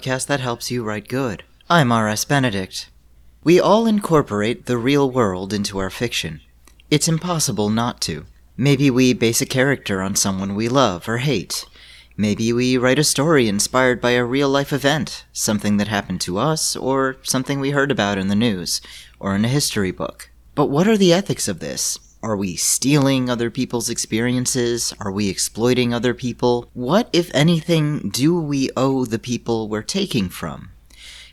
podcast that helps you write good. I'm R.S. Benedict. We all incorporate the real world into our fiction. It's impossible not to. Maybe we base a character on someone we love or hate. Maybe we write a story inspired by a real life event, something that happened to us, or something we heard about in the news, or in a history book. But what are the ethics of this? Are we stealing other people's experiences? Are we exploiting other people? What, if anything, do we owe the people we're taking from?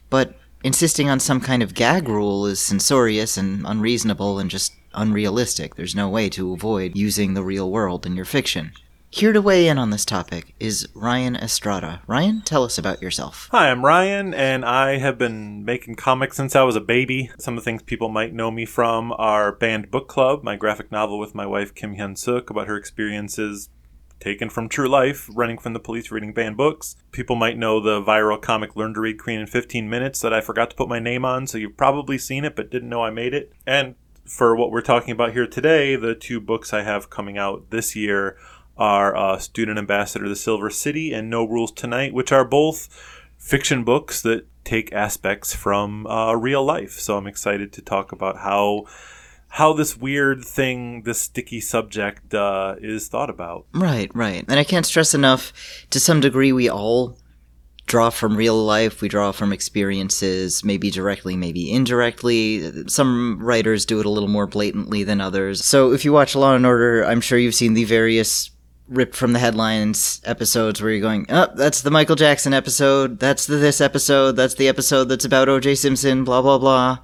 But insisting on some kind of gag rule is censorious and unreasonable and just unrealistic. There's no way to avoid using the real world in your fiction. Here to weigh in on this topic is Ryan Estrada. Ryan, tell us about yourself. Hi, I'm Ryan, and I have been making comics since I was a baby. Some of the things people might know me from are Banned Book Club, my graphic novel with my wife Kim Hyun Suk about her experiences taken from true life, running from the police, reading banned books. People might know the viral comic Learn to Read Korean in 15 Minutes that I forgot to put my name on, so you've probably seen it but didn't know I made it. And for what we're talking about here today, the two books I have coming out this year are uh, Student Ambassador the Silver City and No Rules Tonight, which are both fiction books that take aspects from uh, real life. So I'm excited to talk about how how this weird thing, this sticky subject, uh, is thought about. Right, right. And I can't stress enough, to some degree, we all draw from real life, we draw from experiences, maybe directly, maybe indirectly. Some writers do it a little more blatantly than others. So if you watch Law and Order, I'm sure you've seen the various ripped from the headlines episodes where you're going, oh, that's the Michael Jackson episode, that's the this episode, that's the episode that's about O.J. Simpson, blah, blah, blah.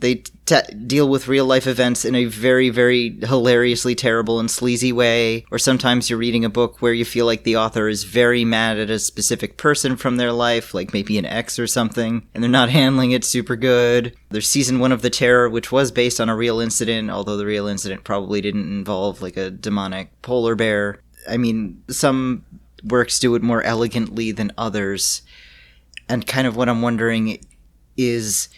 They t- deal with real life events in a very, very hilariously terrible and sleazy way. Or sometimes you're reading a book where you feel like the author is very mad at a specific person from their life, like maybe an ex or something, and they're not handling it super good. There's season one of The Terror, which was based on a real incident, although the real incident probably didn't involve like a demonic polar bear. I mean, some works do it more elegantly than others. And kind of what I'm wondering is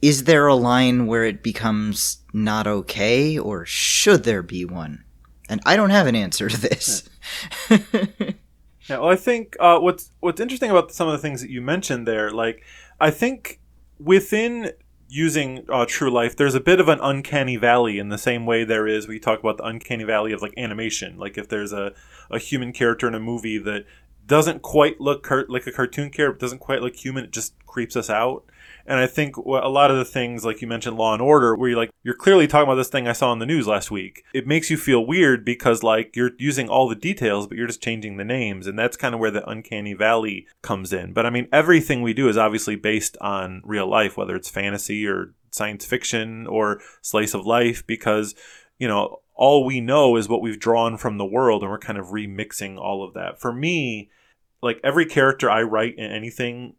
is there a line where it becomes not okay or should there be one? And I don't have an answer to this. yeah, well, I think uh, what's what's interesting about some of the things that you mentioned there, like I think within using uh, true life, there's a bit of an uncanny valley in the same way there is. We talk about the uncanny valley of like animation. Like if there's a, a human character in a movie that doesn't quite look car- like a cartoon character, doesn't quite look human, it just creeps us out. And I think a lot of the things, like you mentioned, Law and Order, where you're like, you're clearly talking about this thing I saw in the news last week. It makes you feel weird because, like, you're using all the details, but you're just changing the names. And that's kind of where the uncanny valley comes in. But I mean, everything we do is obviously based on real life, whether it's fantasy or science fiction or slice of life, because, you know, all we know is what we've drawn from the world and we're kind of remixing all of that. For me, like every character I write in anything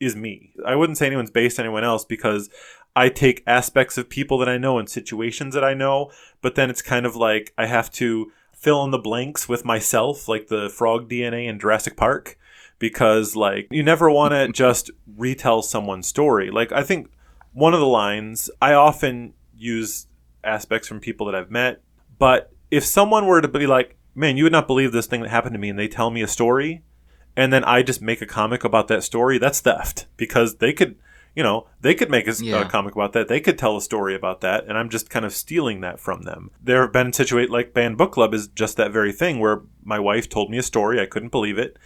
is me. I wouldn't say anyone's based on anyone else because I take aspects of people that I know and situations that I know, but then it's kind of like I have to fill in the blanks with myself, like the frog DNA in Jurassic Park, because like you never want to just retell someone's story. Like I think one of the lines I often use aspects from people that I've met, but if someone were to be like, "Man, you would not believe this thing that happened to me," and they tell me a story, and then I just make a comic about that story, that's theft because they could, you know, they could make a, yeah. a, comic about that. They could tell a story about that, and I'm just kind of stealing that from them. There have been situations like Banned Book Club is just that very thing where my wife told me a story, I couldn't believe it,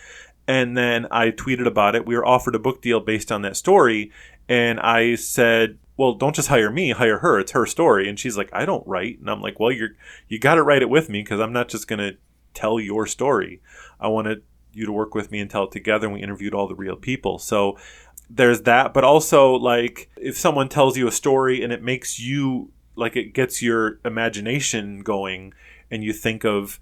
and then I tweeted about it. We were offered a book deal based on that story, and I said, well, don't just hire me, hire her. It's her story. And she's like, I don't write. And I'm like, well, you're you got to write it with me because I'm not just gonna tell your story. I want to you to work with me and tell it together. And we interviewed all the real people. So there's that. But also, like, if someone tells you a story and it makes you, like, it gets your imagination going and you think of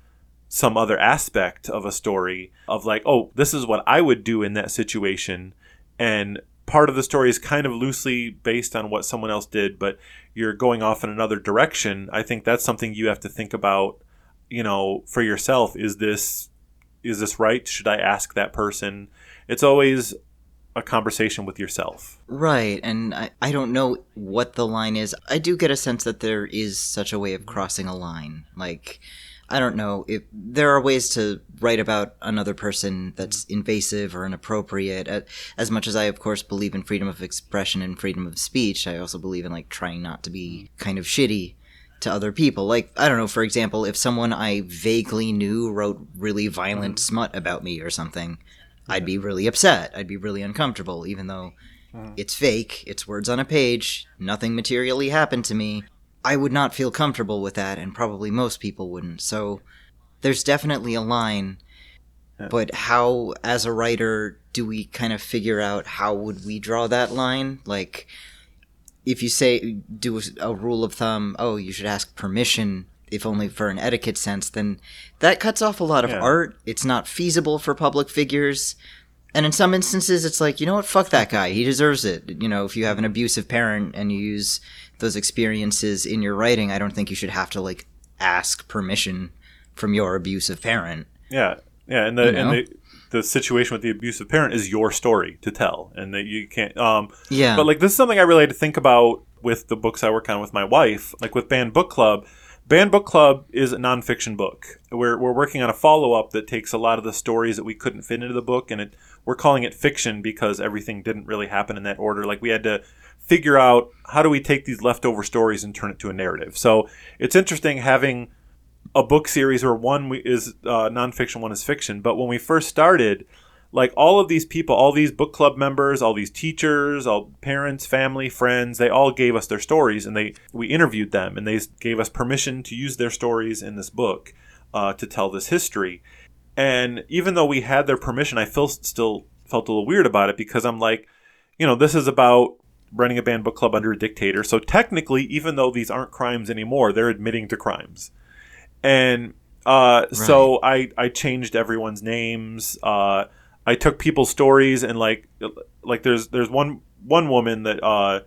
some other aspect of a story of, like, oh, this is what I would do in that situation. And part of the story is kind of loosely based on what someone else did, but you're going off in another direction. I think that's something you have to think about, you know, for yourself. Is this is this right? Should I ask that person? It's always a conversation with yourself. Right. And I, I don't know what the line is. I do get a sense that there is such a way of crossing a line. Like, I don't know if there are ways to write about another person that's invasive or inappropriate. As much as I, of course, believe in freedom of expression and freedom of speech, I also believe in like trying not to be kind of shitty to other people. Like, I don't know, for example, if someone I vaguely knew wrote really violent mm-hmm. smut about me or something, I'd be really upset. I'd be really uncomfortable, even though mm-hmm. it's fake, it's words on a page, nothing materially happened to me. I would not feel comfortable with that, and probably most people wouldn't. So there's definitely a line. Yeah. But how, as a writer, do we kind of figure out how would we draw that line? Like, if you say do a, rule of thumb, oh, you should ask permission, if only for an etiquette sense, then that cuts off a lot of yeah. art. It's not feasible for public figures. And in some instances, it's like, you know what, fuck that guy. He deserves it. You know, if you have an abusive parent and you use those experiences in your writing, I don't think you should have to like ask permission from your abusive parent. Yeah, yeah, and the you know? and the the situation with the abusive parent is your story to tell, and that you can't. Um, yeah, but like this is something I really had to think about with the books I work on with my wife, like with Banned Book Club. Banned Book Club is a nonfiction book. We're, we're working on a follow up that takes a lot of the stories that we couldn't fit into the book, and it, we're calling it fiction because everything didn't really happen in that order. Like we had to figure out how do we take these leftover stories and turn it to a narrative. So it's interesting having a book series where one is uh, nonfiction, one is fiction. But when we first started, like all of these people, all these book club members, all these teachers, all parents, family, friends, they all gave us their stories, and they we interviewed them, and they gave us permission to use their stories in this book uh, to tell this history. And even though we had their permission, I feel still felt a little weird about it because I'm like, you know, this is about running a banned book club under a dictator. So technically, even though these aren't crimes anymore, they're admitting to crimes. And uh, right. so I I changed everyone's names. Uh, I took people's stories and like like there's there's one one woman that uh,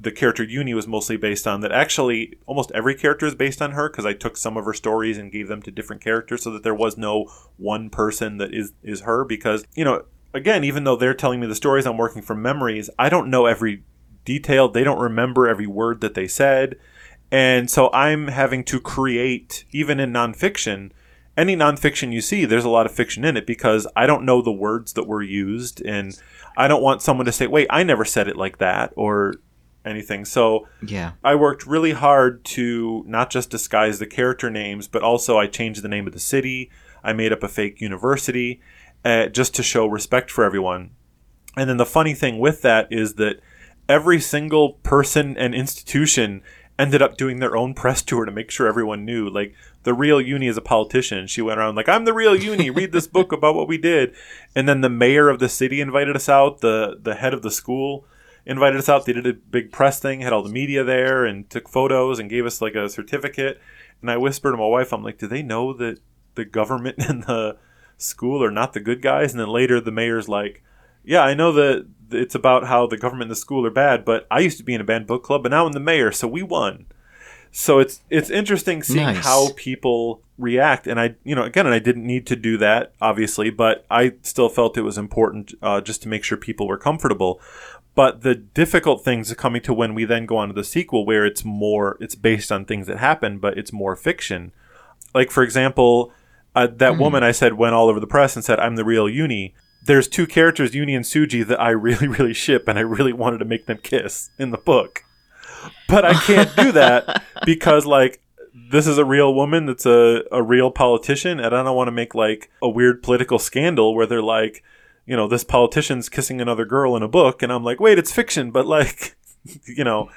the character Uni was mostly based on. That actually almost every character is based on her because I took some of her stories and gave them to different characters so that there was no one person that is is her because you know again even though they're telling me the stories I'm working from memories I don't know every detail They don't remember every word that they said. And so I'm having to create, even in nonfiction, any nonfiction you see, there's a lot of fiction in it because I don't know the words that were used. And I don't want someone to say, wait, I never said it like that or anything. So yeah, I worked really hard to not just disguise the character names, but also I changed the name of the city. I made up a fake university uh, just to show respect for everyone. And then the funny thing with that is that every single person and institution ended up doing their own press tour to make sure everyone knew. Like the real Uni is a politician. She went around like, "I'm the real Uni. Read this book about what we did." And then the mayor of the city invited us out. The the head of the school invited us out. They did a big press thing, had all the media there, and took photos and gave us like a certificate. And I whispered to my wife, "I'm like, do they know that the government and the school are not the good guys?" And then later, the mayor's like, "Yeah, I know that it's about how the government and the school are bad. But I used to be in a banned book club, but now I'm the mayor, so we won. So it's it's interesting seeing nice. how people react, and I you know again, and I didn't need to do that obviously, but I still felt it was important uh, just to make sure people were comfortable. But the difficult things are coming to when we then go on to the sequel, where it's more it's based on things that happen, but it's more fiction. Like for example, uh, that mm. woman I said went all over the press and said, "I'm the real Uni." There's two characters, Uni and Suji, that I really, really ship, and I really wanted to make them kiss in the book. But I can't do that because, like, this is a real woman that's a, a real politician, and I don't want to make, like, a weird political scandal where they're like, you know, this politician's kissing another girl in a book, and I'm like, wait, it's fiction, but, like, you know,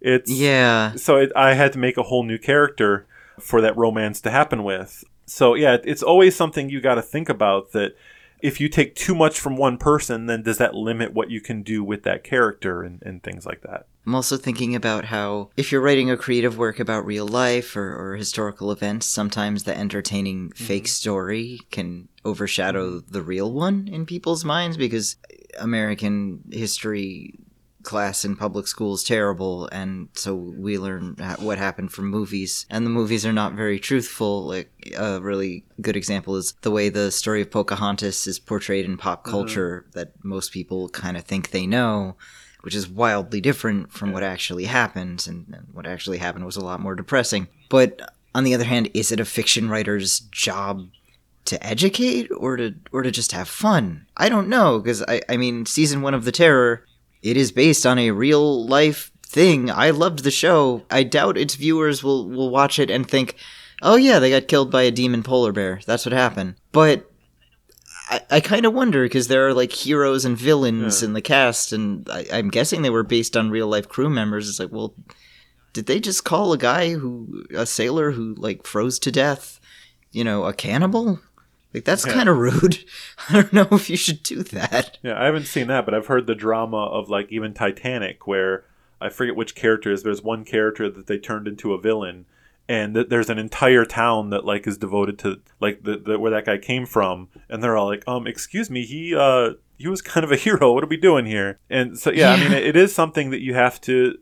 it's. Yeah. So it, I had to make a whole new character for that romance to happen with. So, yeah, it's always something you got to think about that if you take too much from one person, then does that limit what you can do with that character and, and things like that? I'm also thinking about how if you're writing a creative work about real life or, or historical events, sometimes the entertaining mm-hmm. fake story can overshadow mm-hmm. the real one in people's minds because American history class in public school is terrible and so we learn what happened from movies and the movies are not very truthful like a really good example is the way the story of pocahontas is portrayed in pop mm-hmm. culture mm-hmm. that most people kind of think they know which is wildly different from what actually happened and, and what actually happened was a lot more depressing but on the other hand, is it a fiction writer's job to educate or to or to just have fun? I don't know because I I mean season one of The Terror, it is based on a real life thing. I loved the show. I doubt its viewers will will watch it and think, oh yeah, they got killed by a demon polar bear. That's what happened. But I, I kind of wonder because there are like heroes and villains Yeah. in the cast, and I, I'm guessing they were based on real life crew members. It's like, well, did they just call a guy who a sailor who like froze to death, you know, a cannibal? Like that's Yeah. kind of rude. I don't know if you should do that. Yeah, I haven't seen that, but I've heard the drama of like even Titanic, where I forget which character is. There's one character that they turned into a villain, and th- there's an entire town that like is devoted to like the, the where that guy came from, and they're all like, um, excuse me, he uh he was kind of a hero. What are we doing here? And so yeah, I mean, Yeah. it is something that you have to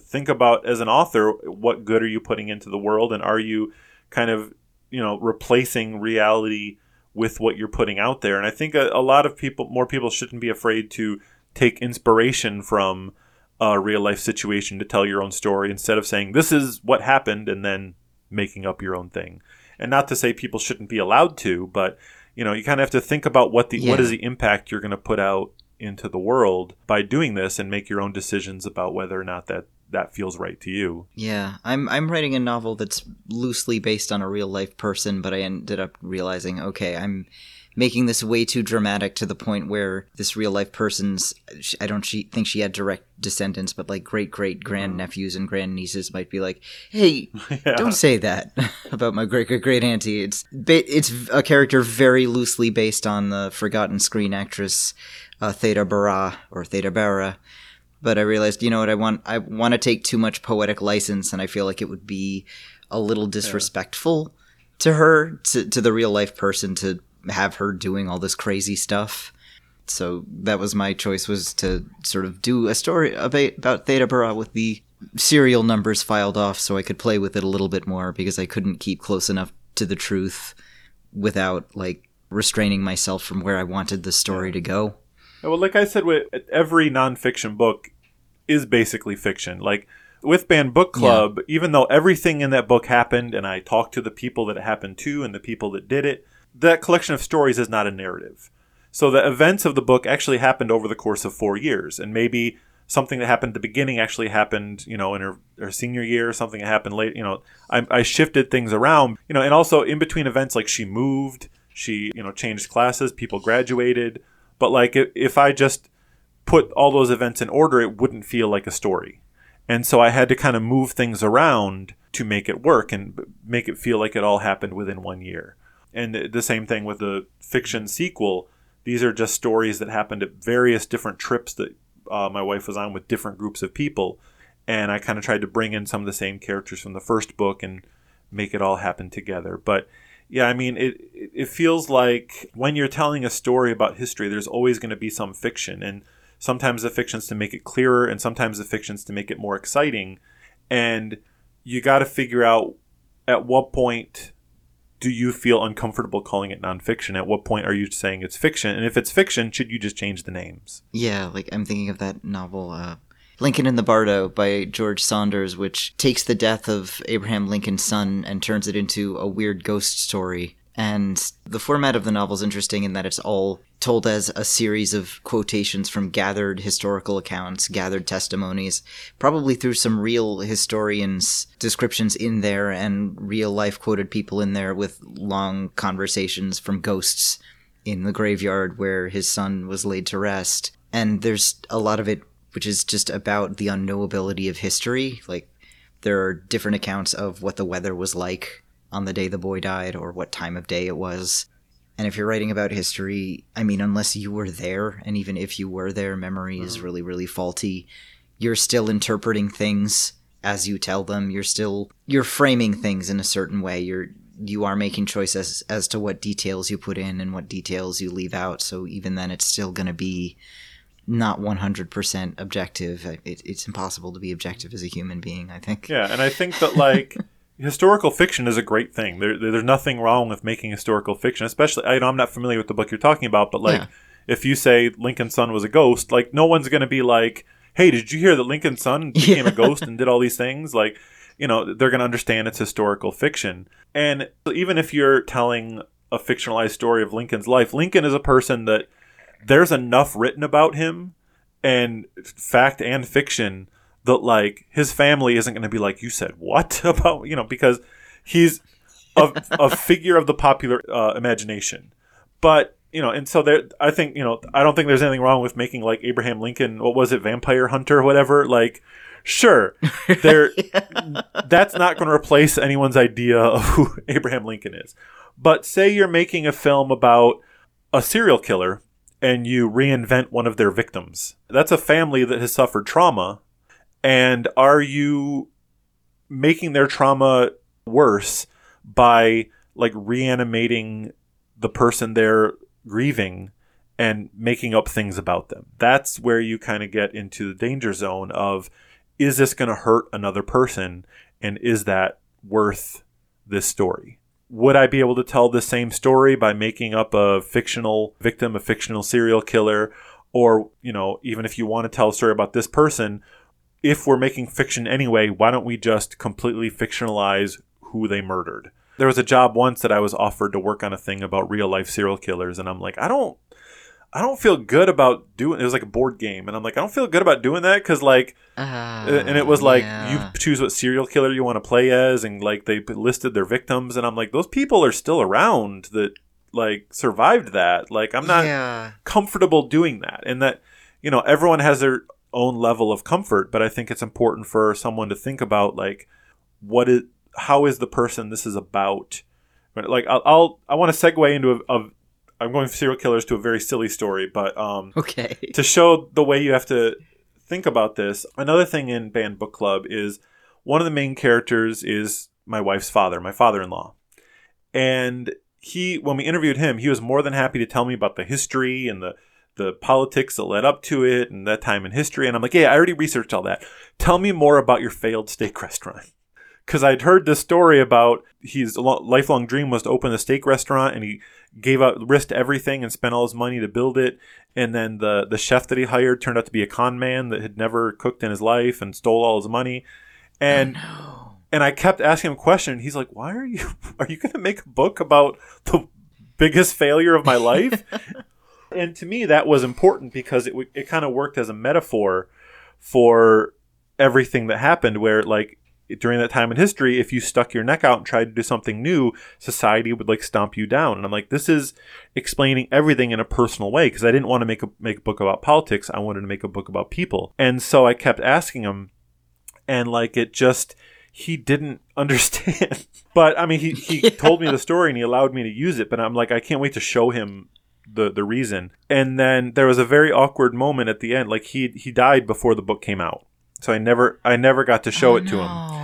think about as an author. What good are you putting into the world, and are you kind of you know replacing reality with what you're putting out there. And I think a, a lot of people, more people, shouldn't be afraid to take inspiration from a real life situation to tell your own story instead of saying this is what happened and then making up your own thing. And not to say people shouldn't be allowed to, but you know, you kind of have to think about what the what Yeah. is the impact you're going to put out into the world by doing this and make your own decisions about whether or not that that feels right to you. Yeah, I'm I'm writing a novel that's loosely based on a real life person, but I ended up realizing, okay, I'm making this way too dramatic to the point where this real life person's I don't she, think she had direct descendants, but like great great grand nephews and grand nieces might be like, hey, yeah. don't say that about my great great great auntie. It's it's a character very loosely based on the forgotten screen actress uh, Theda Bara or Theda Bara. But I realized, you know what, I want I want to take too much poetic license, and I feel like it would be a little disrespectful to her, to to the real life person, to have her doing all this crazy stuff. So that was my choice was to sort of do a story about, about Theda Bara with the serial numbers filed off so I could play with it a little bit more because I couldn't keep close enough to the truth without like restraining myself from where I wanted the story to go. Yeah, Well, like I said, with every nonfiction book is basically fiction. Like with Banned Book Club, even though everything in that book happened, and I talked to the people that it happened to and the people that did it, that collection of stories is not a narrative. So the events of the book actually happened over the course of four years, and maybe something that happened at the beginning actually happened, you know, in her, her senior year, something that happened late. You know, I, I shifted things around, you know, and also in between events, like she moved, she, you know, changed classes, people graduated. But like if, I just put all those events in order, it wouldn't feel like a story. And so I had to kind of move things around to make it work and make it feel like it all happened within one year. And the- the same thing with the fiction sequel. These are just stories that happened at various different trips that uh, my wife was on with different groups of people. And I kind of tried to bring in some of the same characters from the first book and make it all happen together. But yeah, I mean, it it feels like when you're telling a story about history, there's always going to be some fiction, and sometimes the fiction's to make it clearer, and sometimes the fiction's to make it more exciting, and you got to figure out at what point do you feel uncomfortable calling it nonfiction? At what point are you saying it's fiction? And if it's fiction, should you just change the names? Yeah, like I'm thinking of that novel, uh, Lincoln in the Bardo by George Saunders, which takes the death of Abraham Lincoln's son and turns it into a weird ghost story. And the format of the novel is interesting in that it's all told as a series of quotations from gathered historical accounts, gathered testimonies, probably through some real historians' descriptions in there and real life quoted people in there with long conversations from ghosts in the graveyard where his son was laid to rest. And there's a lot of it which is just about the unknowability of history. Like, there are different accounts of what the weather was like on the day the boy died or what time of day it was. And if you're writing about history, I mean, unless you were there, and even if you were there, memory is mm-hmm. really, really faulty. You're still interpreting things as you tell them. You're still you're framing things in a certain way. You're you are making choices as to what details you put in and what details you leave out. So even then, it's still going to be not 100% objective. It, it's impossible to be objective as a human being. I think. Yeah, and I think that like historical fiction is a great thing. There, there- there's nothing wrong with making historical fiction, especially. I know I'm not familiar with the book you're talking about, but like Yeah. if you say Lincoln's son was a ghost, like no one's going to be like, "Hey, did you hear that Lincoln's son became a ghost and did all these things?" Like you know, they're going to understand it's historical fiction. And even if you're telling a fictionalized story of Lincoln's life, Lincoln is a person that there's enough written about him and fact and fiction that like his family isn't going to be like you said what? about you know because he's a, a figure of the popular uh, imagination. But you know and so there i think you know i don't think there's anything wrong with making like abraham lincoln what was it vampire hunter whatever? Like sure there that's not going to replace anyone's idea of who abraham lincoln is. But say you're making a film about a serial killer and you reinvent one of their victims. That's a family that has suffered trauma. And are you making their trauma worse by like reanimating the person they're grieving and making up things about them? That's where you kind of get into the danger zone of is this going to hurt another person? And is that worth this story? Would I be able to tell the same story by making up a fictional victim, a fictional serial killer, or, you know, even if you want to tell a story about this person, if we're making fiction anyway, why don't we just completely fictionalize who they murdered? There was a job once that I was offered to work on a thing about real life serial killers, and I'm like, I don't I don't feel good about doing. It was like a board game, and I'm like, I don't feel good about doing that because like, uh, and it was like yeah. you choose what serial killer you want to play as, and like they listed their victims, and I'm like, those people are still around that like survived that. Like I'm not yeah. comfortable doing that, and that you know everyone has their own level of comfort, but I think it's important for someone to think about like what is how is the person this is about. Like I'll, I'll I want to segue into a, a I'm going from serial killers to a very silly story, but um, okay. To show the way you have to think about this, another thing in banned book club is one of the main characters is my wife's father, my father-in-law, and he when we interviewed him, he was more than happy to tell me about the history and the the politics that led up to it and that time in history. And I'm like, yeah, I already researched all that. Tell me more about your failed steak restaurant because I'd heard this story about his lifelong dream was to open a steak restaurant, and he gave up risked everything and spent all his money to build it. And then the the chef that he hired turned out to be a con man that had never cooked in his life and stole all his money. And oh, no. and I kept asking him a question. He's like, "Why are you are you going to make a book about the biggest failure of my life?" and to me, that was important because it it kind of worked as a metaphor for everything that happened. Where like during that time in history, if you stuck your neck out and tried to do something new, society would like stomp you down. And I'm like, this is explaining everything in a personal way because I didn't want to make a make a book about politics. I wanted to make a book about people. And so I kept asking him, and like it just he didn't understand. but I mean, he he yeah. told me the story and he allowed me to use it. But I'm like, I can't wait to show him the the reason. And then there was a very awkward moment at the end. Like he he died before the book came out. So I never I never got to show oh, it to no. him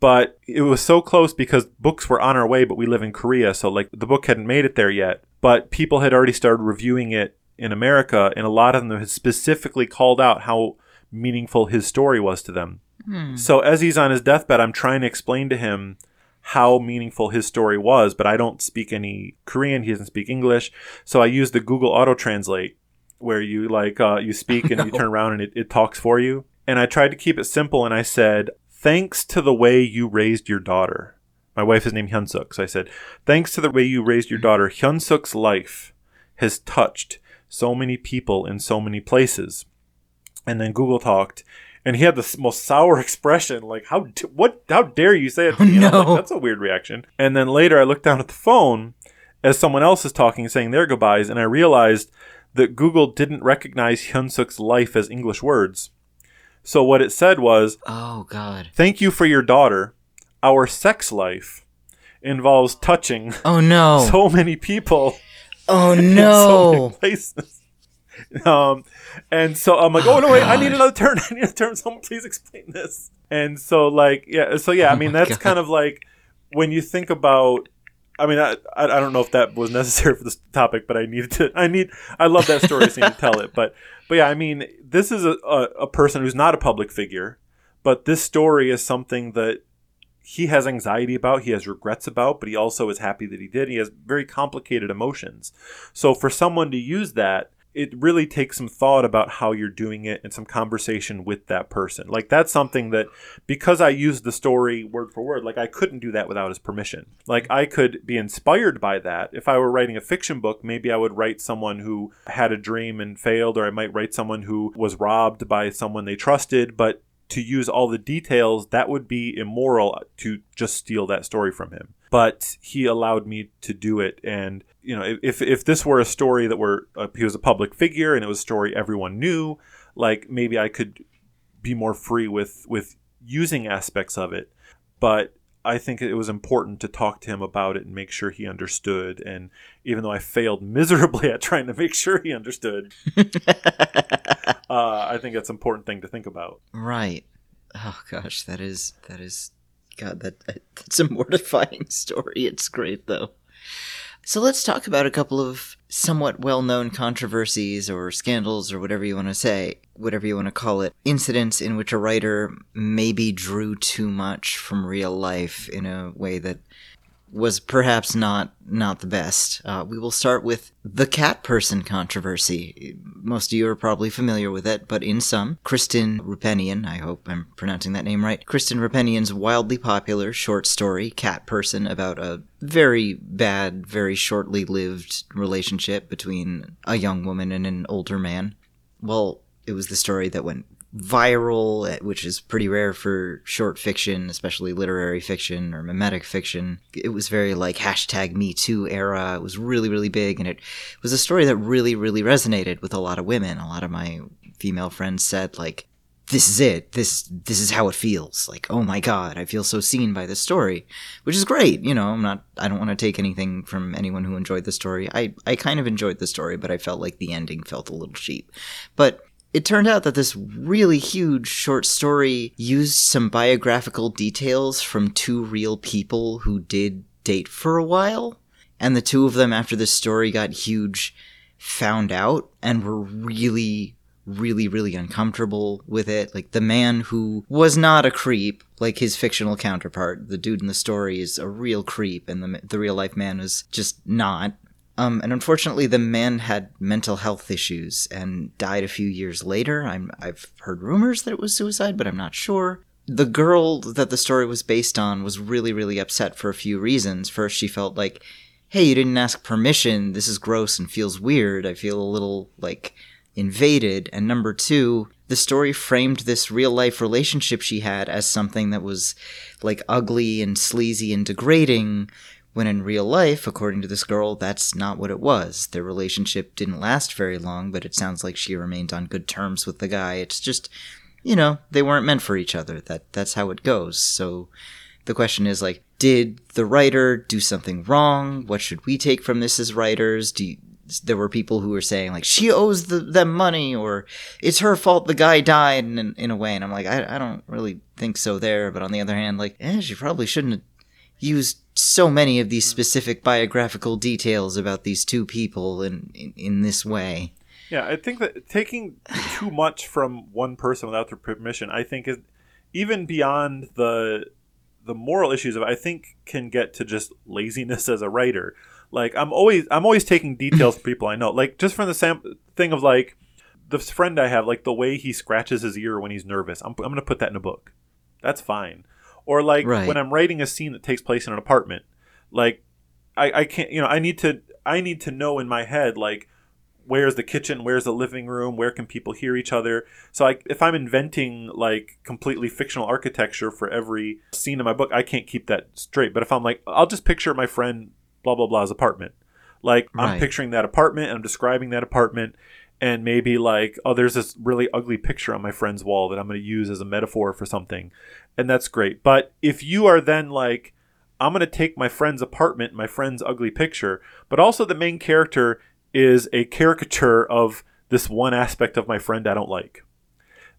but it was so close because books were on our way, but we live in Korea, so like the book hadn't made it there yet. But people had already started reviewing it in America, and a lot of them had specifically called out how meaningful his story was to them. Hmm. So as he's on his deathbed, I'm trying to explain to him how meaningful his story was, but I don't speak any Korean. He doesn't speak English, so I use the Google Auto Translate, where you like uh, you speak and no. you turn around and it, it talks for you. And I tried to keep it simple, and I said, thanks to the way you raised your daughter. My wife is named Hyunsuk, so I said, thanks to the way you raised your daughter, Hyunsuk's life has touched so many people in so many places. And then Google talked, and he had the most sour expression, like how what how dare you say it to oh, me? Oh, no. Like, That's a weird reaction. And then later, I looked down at the phone as someone else is talking, saying their goodbyes, and I realized that Google didn't recognize Hyunsuk's life as English words. So what it said was, "Oh God, thank you for your daughter. Our sex life involves touching. Oh no, so many people. Oh no, so places." Um, and so I'm like, oh, oh no, wait. I need another turn. I need a turn. Someone please explain this. And so like, yeah, so yeah, I oh mean, that's God. kind of like when you think about I mean, I, I don't know if that was necessary for this topic, but I needed to. I need. I love that story, so I need to tell it. But, but yeah, I mean, this is a, a, a person who's not a public figure, but this story is something that he has anxiety about, he has regrets about, but he also is happy that he did. He has very complicated emotions. So for someone to use that, it really takes some thought about how you're doing it and some conversation with that person. Like that's something that because I used the story word for word, like I couldn't do that without his permission. Like I could be inspired by that. If I were writing a fiction book, maybe I would write someone who had a dream and failed or I might write someone who was robbed by someone they trusted, but to use all the details, that would be immoral to just steal that story from him. But he allowed me to do it, and you know, if if this were a story that were uh, he was a public figure and it was a story everyone knew, like maybe I could be more free with with using aspects of it. But I think it was important to talk to him about it and make sure he understood. And even though I failed miserably at trying to make sure he understood, uh, I think that's an important thing to think about. Right. Oh gosh, that is that is God that that's a mortifying story. It's great though. So let's talk about a couple of somewhat well known controversies or scandals or whatever you want to say, whatever you want to call it, incidents in which a writer maybe drew too much from real life in a way that was perhaps not not the best. Uh, we will start with the cat person controversy. Most of you are probably familiar with it, but in some, Kristen Roupenian, I hope I'm pronouncing that name right, Kristen Roupenian's wildly popular short story, Cat Person, about a very bad, very shortly lived relationship between a young woman and an older man. Well, it was the story that went viral, eh, which is pretty rare for short fiction, especially literary fiction or mimetic fiction. It was very like hashtag Me Too era. It was really, really big, and it was a story that really, really resonated with a lot of women. A lot of my female friends said like, "This is it. This this is how it feels." Like, "Oh my god, I feel so seen by this story," which is great. You know, I'm not. I don't want to take anything from anyone who enjoyed the story. I I kind of enjoyed the story, but I felt like the ending felt a little cheap. But it turned out that this really huge short story used some biographical details from two real people who did date for a while. And the two of them, after this story got huge, found out and were really, really, really uncomfortable with it. Like the man who was not a creep, like his fictional counterpart, the dude in the story is a real creep, and the, the real life man was just not. Um, and unfortunately, the man had mental health issues and died a few years later. I'm, I've heard rumors that it was suicide, but I'm not sure. The girl that the story was based on was really, really upset for a few reasons. First, she felt like, hey, you didn't ask permission. This is gross and feels weird. I feel a little, like, invaded. And number two, the story framed this real life relationship she had as something that was, like, ugly and sleazy and degrading when in real life, according to this girl, that's not what it was. Their relationship didn't last very long, but it sounds like she remained on good terms with the guy. It's just, you know, they weren't meant for each other. That that's how it goes. So the question is like, did the writer do something wrong? What should we take from this as writers? Do you, there were people who were saying like she owes the, them money or it's her fault the guy died in, in a way and i'm like I, I don't really think so there but on the other hand like eh, she probably shouldn't have used so many of these specific biographical details about these two people in, in, in this way. Yeah, I think that taking too much from one person without their permission, I think is even beyond the the moral issues of I think can get to just laziness as a writer. Like I'm always I'm always taking details from people I know. Like just from the sam- thing of like the friend I have, like the way he scratches his ear when he's nervous. I'm I'm gonna put that in a book. That's fine. Or like Right. when I'm writing a scene that takes place in an apartment, like I, I can't you know, I need to I need to know in my head like where's the kitchen, where's the living room, where can people hear each other. So like if I'm inventing like completely fictional architecture for every scene in my book, I can't keep that straight. But if I'm like I'll just picture my friend blah blah blah's apartment. Like I'm picturing that apartment and I'm describing that apartment and maybe like oh there's this really ugly picture on my friend's wall that i'm going to use as a metaphor for something and that's great but if you are then like i'm going to take my friend's apartment my friend's ugly picture but also the main character is a caricature of this one aspect of my friend i don't like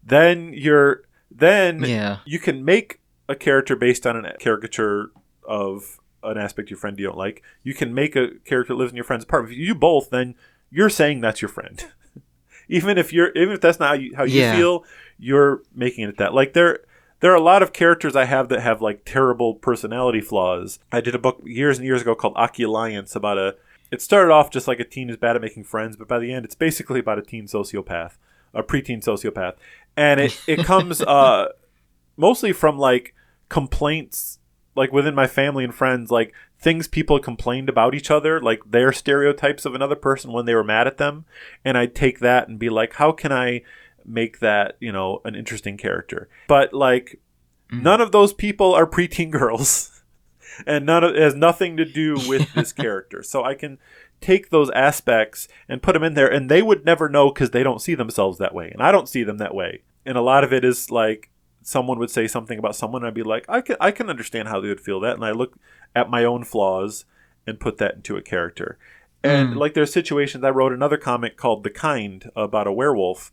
then you're then Yeah. you can make a character based on a caricature of an aspect of your friend you don't like. You can make a character that lives in your friend's apartment. If you do both, then you're saying that's your friend. even if you're even if that's not how you, how you Yeah. feel, you're making it that. Like there there are a lot of characters I have that have like terrible personality flaws. I did a book years and years ago called Aki Alliance about a it started off just like a teen is bad at making friends, but by the end, it's basically about a teen sociopath, a preteen sociopath, and it it comes uh, mostly from like complaints like within my family and friends, like things people complained about each other, like their stereotypes of another person when they were mad at them, and I'd take that and be like, how can I make that you know an interesting character? But like, mm-hmm. none of those people are preteen girls. and none of it has nothing to do with this character. So I can take those aspects and put them in there, and they would never know because they don't see themselves that way, and I don't see them that way. And a lot of it is like someone would say something about someone, and I'd be like, I can I can understand how they would feel that, and I look at my own flaws and put that into a character. And mm. like there's situations I wrote another comic called The Kind about a werewolf,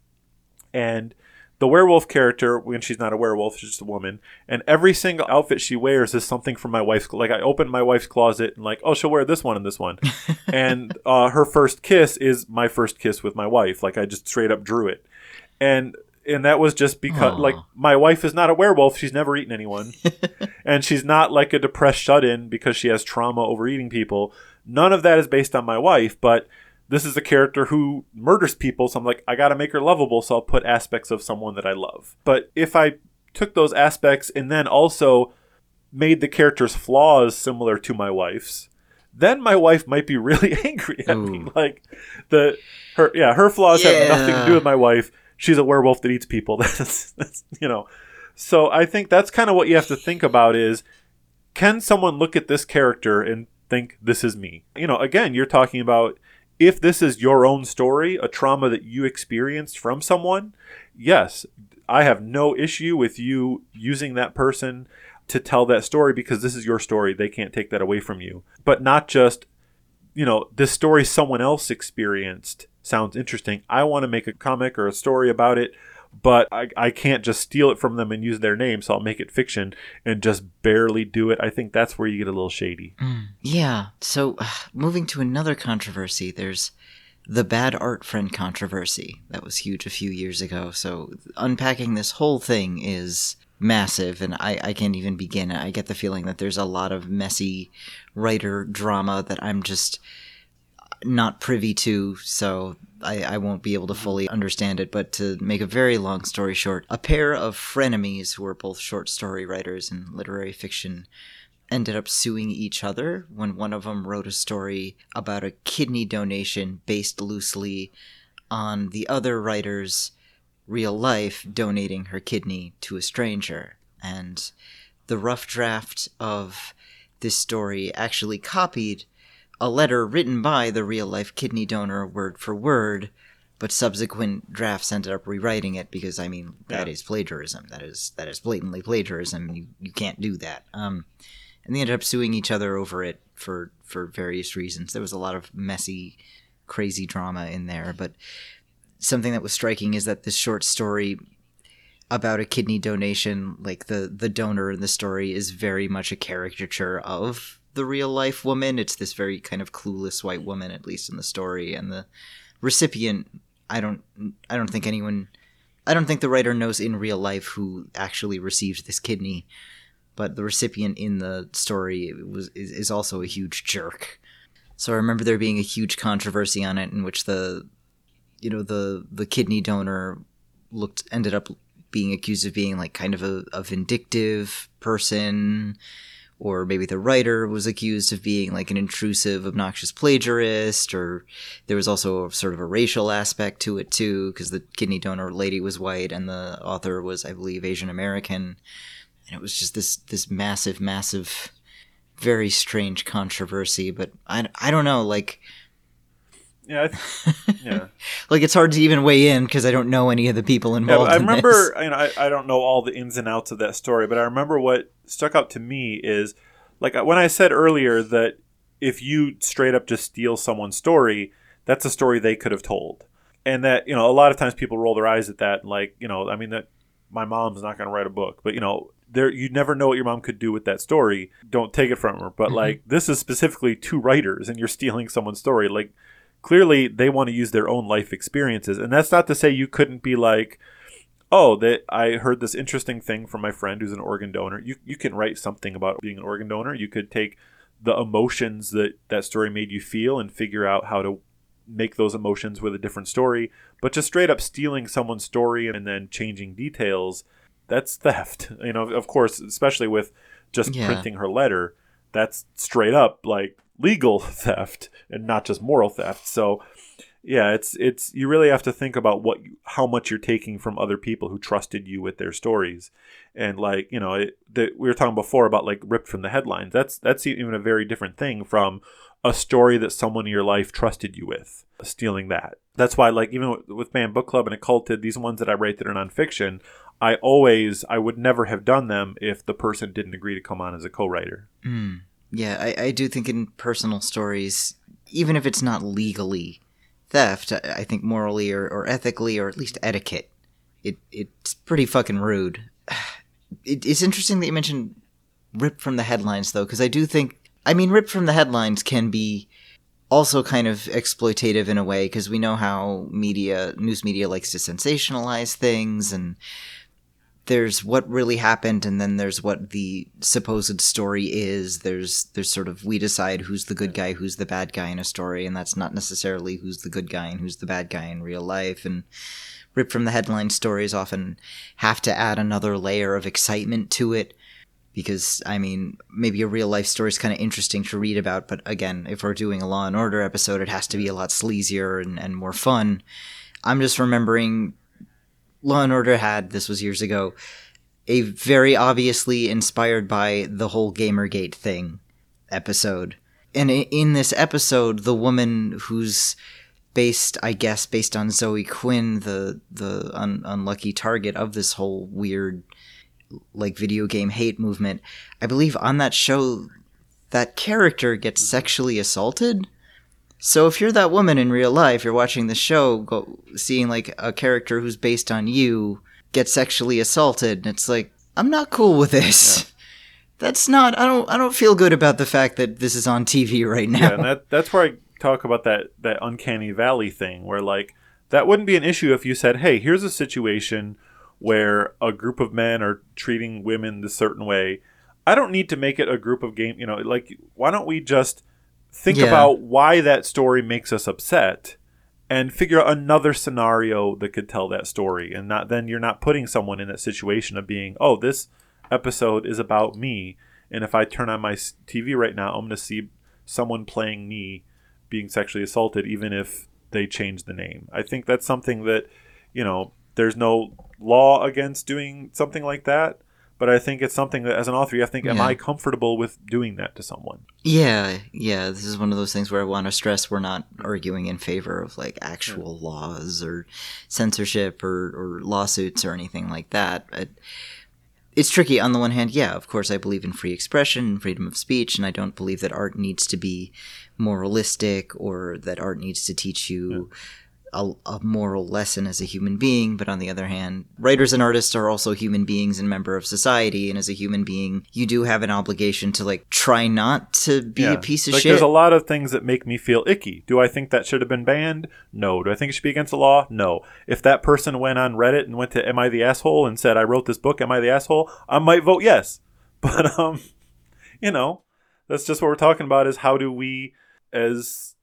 and the werewolf character when she's not a werewolf she's just a woman and every single outfit she wears is something from my wife's like i open my wife's closet and like oh she'll wear this one and this one and uh, her first kiss is my first kiss with my wife like i just straight up drew it and and that was just because Aww. like my wife is not a werewolf she's never eaten anyone and she's not like a depressed shut-in because she has trauma over eating people none of that is based on my wife but this is a character who murders people, so I'm like, I gotta make her lovable, so I'll put aspects of someone that I love. But if I took those aspects and then also made the character's flaws similar to my wife's, then my wife might be really angry at Ooh. me. Like the her yeah, her flaws yeah. have nothing to do with my wife. She's a werewolf that eats people. that's, that's you know. So I think that's kind of what you have to think about is can someone look at this character and think this is me? You know, again, you're talking about if this is your own story, a trauma that you experienced from someone, yes, I have no issue with you using that person to tell that story because this is your story. They can't take that away from you. But not just, you know, this story someone else experienced sounds interesting. I want to make a comic or a story about it but I, I can't just steal it from them and use their name, so I'll make it fiction and just barely do it. I think that's where you get a little shady. Mm, yeah. So, uh, moving to another controversy, there's the bad art friend controversy. That was huge a few years ago. So, unpacking this whole thing is massive, and I, I can't even begin. I get the feeling that there's a lot of messy writer drama that I'm just not privy to, so I, I won't be able to fully understand it. But to make a very long story short, a pair of frenemies who were both short story writers in literary fiction ended up suing each other when one of them wrote a story about a kidney donation based loosely on the other writer's real life donating her kidney to a stranger. And the rough draft of this story actually copied a letter written by the real life kidney donor word for word, but subsequent drafts ended up rewriting it because I mean that yeah. is plagiarism. That is that is blatantly plagiarism. You you can't do that. Um, and they ended up suing each other over it for for various reasons. There was a lot of messy, crazy drama in there, but something that was striking is that this short story about a kidney donation, like the the donor in the story, is very much a caricature of the real life woman. It's this very kind of clueless white woman, at least in the story, and the recipient. I don't. I don't think anyone. I don't think the writer knows in real life who actually received this kidney, but the recipient in the story was is, is also a huge jerk. So I remember there being a huge controversy on it in which the, you know, the the kidney donor looked ended up being accused of being like kind of a, a vindictive person or maybe the writer was accused of being like an intrusive, obnoxious plagiarist, or there was also sort of a racial aspect to it too, because the kidney donor lady was white and the author was, I believe, Asian American, and it was just this this massive, massive, very strange controversy. But I, I don't know, like yeah, yeah. like it's hard to even weigh in because I don't know any of the people involved. Yeah, I remember, this. you know, I, I don't know all the ins and outs of that story, but I remember what stuck out to me is like when I said earlier that if you straight up just steal someone's story, that's a story they could have told, and that you know a lot of times people roll their eyes at that, like you know, I mean that my mom's not going to write a book, but you know, there you never know what your mom could do with that story. Don't take it from her, but mm-hmm. like this is specifically two writers, and you're stealing someone's story, like clearly they want to use their own life experiences. And that's not to say you couldn't be like, oh, that I heard this interesting thing from my friend who's an organ donor. You you can write something about being an organ donor. You could take the emotions that that story made you feel and figure out how to make those emotions with a different story. But just straight up stealing someone's story and then changing details, that's theft. You know, of course, especially with just Yeah. printing her letter, that's straight up like legal theft and not just moral theft. So yeah, it's it's you really have to think about what how much you're taking from other people who trusted you with their stories, and like you know, it, the, we were talking before about like ripped from the headlines. That's that's even a very different thing from a story that someone in your life trusted you with, stealing that. That's why, like even with, with Banned Book Club and Occulted, these ones that I write that are nonfiction, I always I would never have done them if the person didn't agree to come on as a co-writer. Mm. Yeah, I, I do think in personal stories, even if it's not legally theft, I, I think morally or, or ethically or at least etiquette, it it's pretty fucking rude. It, it's interesting that you mentioned ripped from the headlines though, because I do think I mean ripped from the headlines can be also kind of exploitative in a way because we know how media news media likes to sensationalize things and there's what really happened and then there's what the supposed story is. There's there's sort of we decide who's the good guy who's the bad guy in a story and that's not necessarily who's the good guy and who's the bad guy in real life. And ripped from the headline stories often have to add another layer of excitement to it because i mean maybe a real life story is kind of interesting to read about but again if we're doing a law and order episode it has to be a lot sleazier and, and more fun. I'm just remembering Law and Order had, this was years ago, a very obviously inspired by the whole Gamergate thing episode. And in this episode, the woman who's based, I guess, based on Zoe Quinn, the the un- unlucky target of this whole weird, like video game hate movement. I believe on that show, that character gets sexually assaulted. So if you're that woman in real life, you're watching the show, go seeing like a character who's based on you get sexually assaulted, and it's like I'm not cool with this. That's not. I don't. I don't feel good about the fact that this is on TV right now. Yeah, and that that's where I talk about that that uncanny valley thing where like that wouldn't be an issue if you said, "Hey, here's a situation where a group of men are treating women this certain way." I don't need to make it a group of game, you know, like why don't we just think Yeah. about why that story makes us upset and figure out another scenario that could tell that story and not then you're not putting someone in that situation of being, "Oh, this episode is about me." And if I turn on my TV right now, I'm going to see someone playing me being sexually assaulted, even if they change the name. I think that's something that, you know, there's no law against doing something like that. But I think it's something that, as an author, you have to think, am Yeah. I comfortable with doing that to someone? Yeah, yeah. This is one of those things where I want to stress we're not arguing in favor of like actual laws or censorship or, or lawsuits or anything like that. It, it's tricky. On the one hand, yeah, of course, I believe in free expression and freedom of speech, and I don't believe that art needs to be moralistic or that art needs to teach you a, a moral lesson as a human being. But on the other hand, writers and artists are also human beings and member of society, and as a human being, you do have an obligation to like try not to be a piece of like shit. there's a lot of things that make me feel icky. Do I think that should have been banned? No. Do I think it should be against the law? No. If that person went on Reddit and went to Am I the Asshole and said, I wrote this book, Am I the Asshole? I might vote yes. But, um, you know, that's just what we're talking about is how do we, as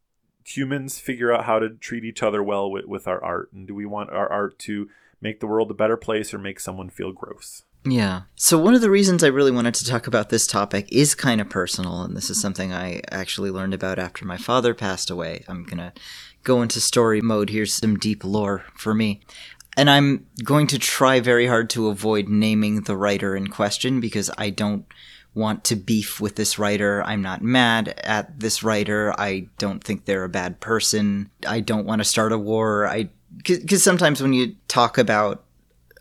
humans, figure out how to treat each other well with, with our art? And do we want our art to make the world a better place or make someone feel gross? Yeah. So one of the reasons I really wanted to talk about this topic is kind of personal, and this is something I actually learned about after my father passed away. I'm gonna go into story mode. Here's some deep lore for me. And I'm going to try very hard to avoid naming the writer in question because I don't want to beef with this writer. I'm not mad at this writer. I don't think they're a bad person. I don't want to start a war. I because sometimes when you talk about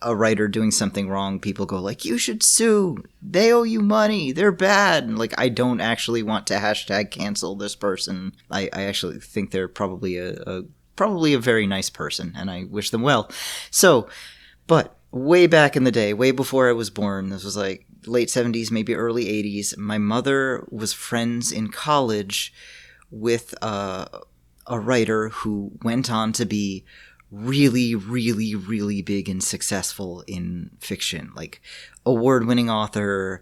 a writer doing something wrong, people go like, "You should sue. They owe you money. They're bad." And like, I don't actually want to hashtag cancel this person. I, I actually think they're probably a, a probably a very nice person, and I wish them well. So, but way back in the day, way before I was born, this was like late seventies, maybe early eighties. My mother was friends in college with uh, a writer who went on to be really, really, really big and successful in fiction, like award winning author,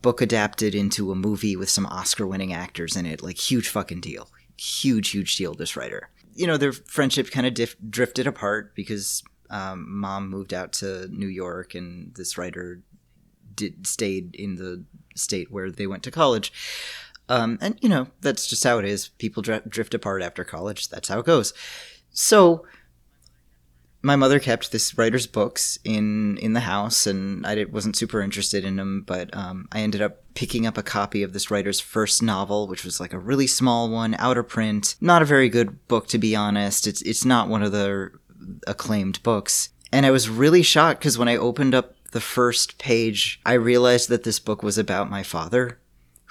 book adapted into a movie with some Oscar winning actors in it. Like, huge fucking deal. Huge, huge deal, this writer. You know, their friendship kind of dif- drifted apart because um, mom moved out to New York and this writer did stayed in the state where they went to college. Um, and, you know, that's just how it is. People dr- drift apart after college. That's how it goes. So, my mother kept this writer's books in in the house, and I wasn't super interested in them. But um, I ended up picking up a copy of this writer's first novel, which was like a really small one, out of print. Not a very good book, to be honest. It's it's not one of the acclaimed books, and I was really shocked because when I opened up the first page, I realized that this book was about my father,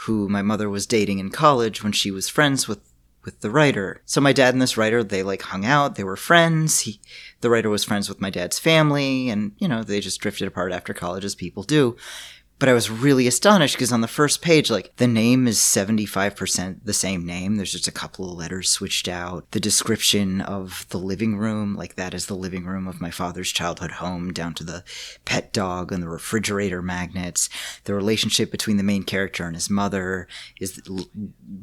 who my mother was dating in college when she was friends with with the writer. So my dad and this writer, they like hung out, they were friends. He, the writer was friends with my dad's family, and you know, they just drifted apart after college as people do. But I was really astonished because on the first page, like the name is 75% the same name. There's just a couple of letters switched out. The description of the living room, like that is the living room of my father's childhood home, down to the pet dog and the refrigerator magnets. The relationship between the main character and his mother is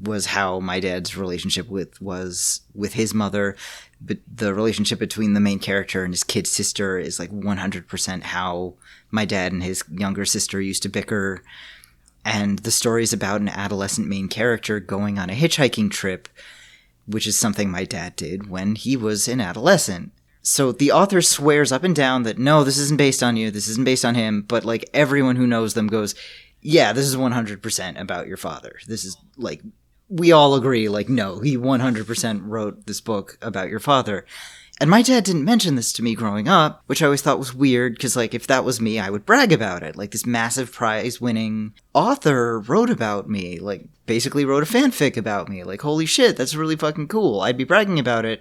was how my dad's relationship with was with his mother but the relationship between the main character and his kid sister is like 100% how my dad and his younger sister used to bicker. And the story is about an adolescent main character going on a hitchhiking trip which is something my dad did when he was an adolescent. So the author swears up and down that no this isn't based on you. This isn't based on him. But like everyone who knows them goes yeah this is 100% about your father. This is like we all agree, like, no, he 100% wrote this book about your father. And my dad didn't mention this to me growing up, which I always thought was weird because, like, if that was me, I would brag about it. Like, this massive prize winning author wrote about me, like, basically wrote a fanfic about me. Like, holy shit, that's really fucking cool. I'd be bragging about it.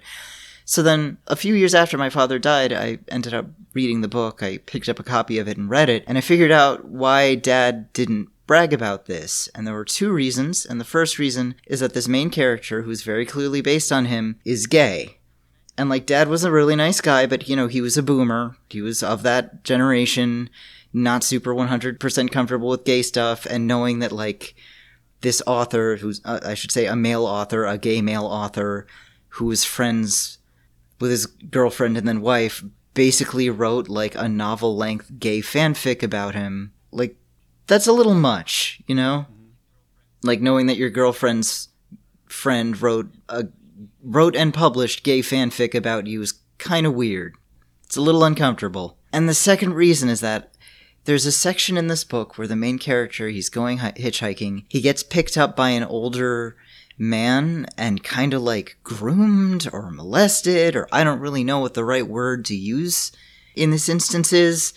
So then, a few years after my father died, I ended up reading the book. I picked up a copy of it and read it, and I figured out why dad didn't brag about this. And there were two reasons. And the first reason is that this main character, who's very clearly based on him, is gay. And like, dad was a really nice guy, but you know, he was a boomer. He was of that generation, not super 100% comfortable with gay stuff. And knowing that, like, this author, who's, uh, I should say, a male author, a gay male author, who was friends with his girlfriend and then wife, basically wrote like a novel length gay fanfic about him. Like, that's a little much, you know? Like knowing that your girlfriend's friend wrote a wrote and published gay fanfic about you is kind of weird. It's a little uncomfortable. And the second reason is that there's a section in this book where the main character, he's going hitchhiking, he gets picked up by an older man and kind of like groomed or molested, or I don't really know what the right word to use in this instance is.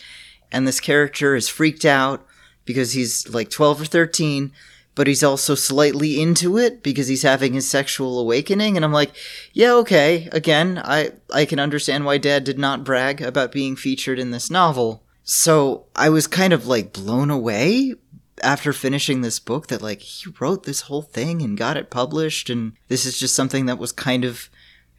And this character is freaked out because he's like 12 or 13 but he's also slightly into it because he's having his sexual awakening. And i'm like yeah okay. Again i i can understand why dad did not brag about being featured in this novel. So i was kind of like blown away after finishing this book that like he wrote this whole thing and got it published. And this is just something that was kind of